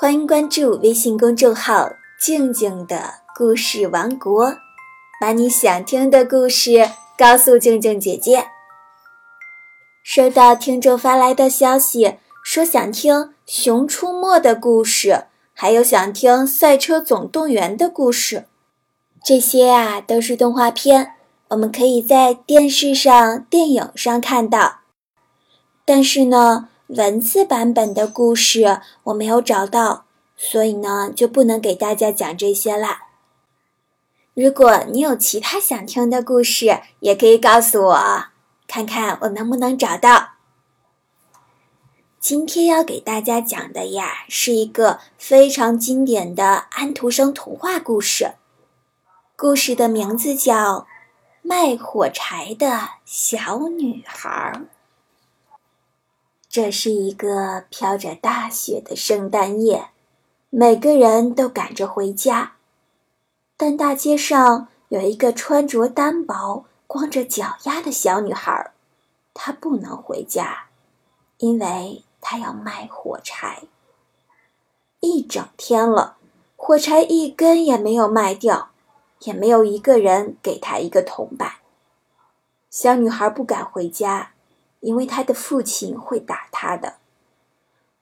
欢迎关注微信公众号“静静的故事王国”，把你想听的故事告诉静静姐姐。收到听众发来的消息，说想听《熊出没》的故事，还有想听《赛车总动员》的故事。这些啊都是动画片，我们可以在电视上、电影上看到。但是呢。文字版本的故事我没有找到，所以呢就不能给大家讲这些啦。如果你有其他想听的故事，也可以告诉我，看看我能不能找到。今天要给大家讲的呀，是一个非常经典的安徒生童话故事，故事的名字叫《卖火柴的小女孩》。这是一个飘着大雪的圣诞夜，每个人都赶着回家，但大街上有一个穿着单薄、光着脚丫的小女孩，她不能回家，因为她要卖火柴。一整天了，火柴一根也没有卖掉，也没有一个人给她一个铜板。小女孩不敢回家。因为他的父亲会打他的。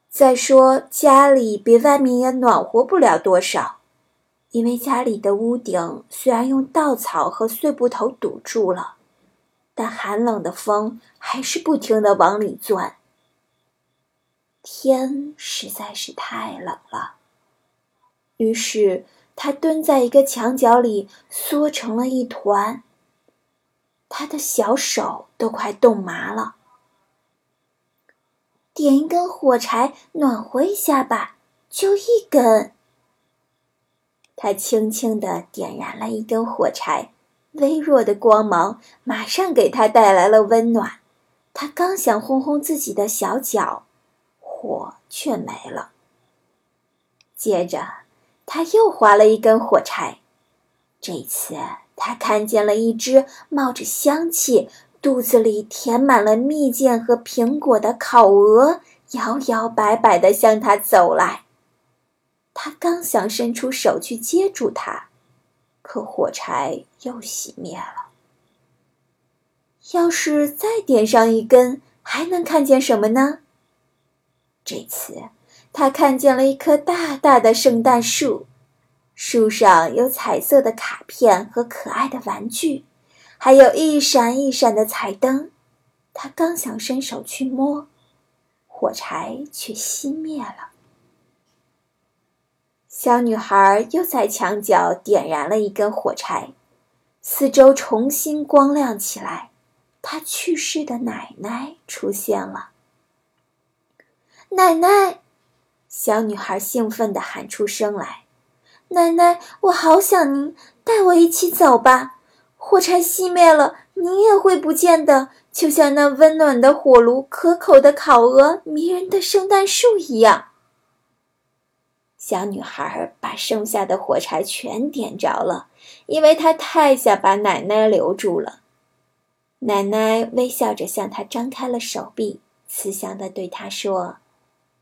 再说家里比外面也暖和不了多少，因为家里的屋顶虽然用稻草和碎布头堵住了，但寒冷的风还是不停的往里钻。天实在是太冷了，于是他蹲在一个墙角里，缩成了一团。他的小手都快冻麻了。点一根火柴，暖和一下吧，就一根。他轻轻地点燃了一根火柴，微弱的光芒马上给他带来了温暖。他刚想烘烘自己的小脚，火却没了。接着，他又划了一根火柴，这次他看见了一只冒着香气。肚子里填满了蜜饯和苹果的烤鹅，摇摇摆摆地向他走来。他刚想伸出手去接住它，可火柴又熄灭了。要是再点上一根，还能看见什么呢？这次他看见了一棵大大的圣诞树，树上有彩色的卡片和可爱的玩具。还有一闪一闪的彩灯，他刚想伸手去摸，火柴却熄灭了。小女孩又在墙角点燃了一根火柴，四周重新光亮起来。她去世的奶奶出现了。奶奶，小女孩兴奋地喊出声来：“奶奶，我好想您，带我一起走吧。”火柴熄灭了，你也会不见的，就像那温暖的火炉、可口的烤鹅、迷人的圣诞树一样。小女孩把剩下的火柴全点着了，因为她太想把奶奶留住了。奶奶微笑着向她张开了手臂，慈祥地对她说：“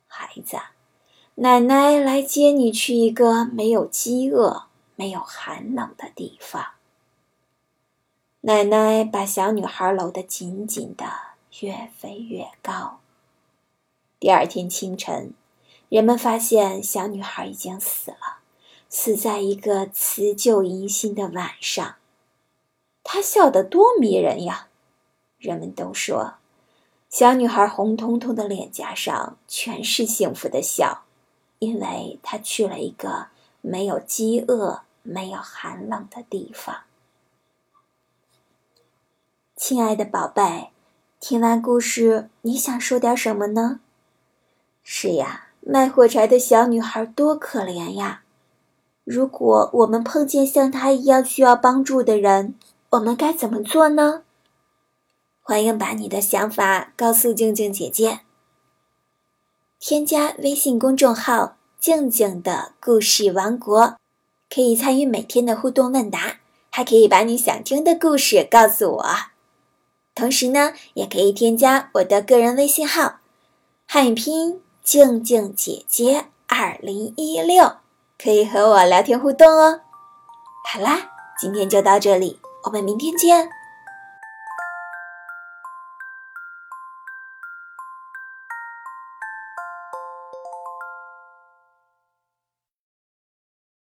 孩子，奶奶来接你去一个没有饥饿、没有寒冷的地方。”奶奶把小女孩搂得紧紧的，越飞越高。第二天清晨，人们发现小女孩已经死了，死在一个辞旧迎新的晚上。她笑得多迷人呀！人们都说，小女孩红彤彤的脸颊上全是幸福的笑，因为她去了一个没有饥饿、没有寒冷的地方。亲爱的宝贝，听完故事，你想说点什么呢？是呀，卖火柴的小女孩多可怜呀！如果我们碰见像她一样需要帮助的人，我们该怎么做呢？欢迎把你的想法告诉静静姐姐。添加微信公众号“静静的故事王国”，可以参与每天的互动问答，还可以把你想听的故事告诉我。同时呢，也可以添加我的个人微信号，汉语拼音静静姐姐二零一六，可以和我聊天互动哦。好啦，今天就到这里，我们明天见。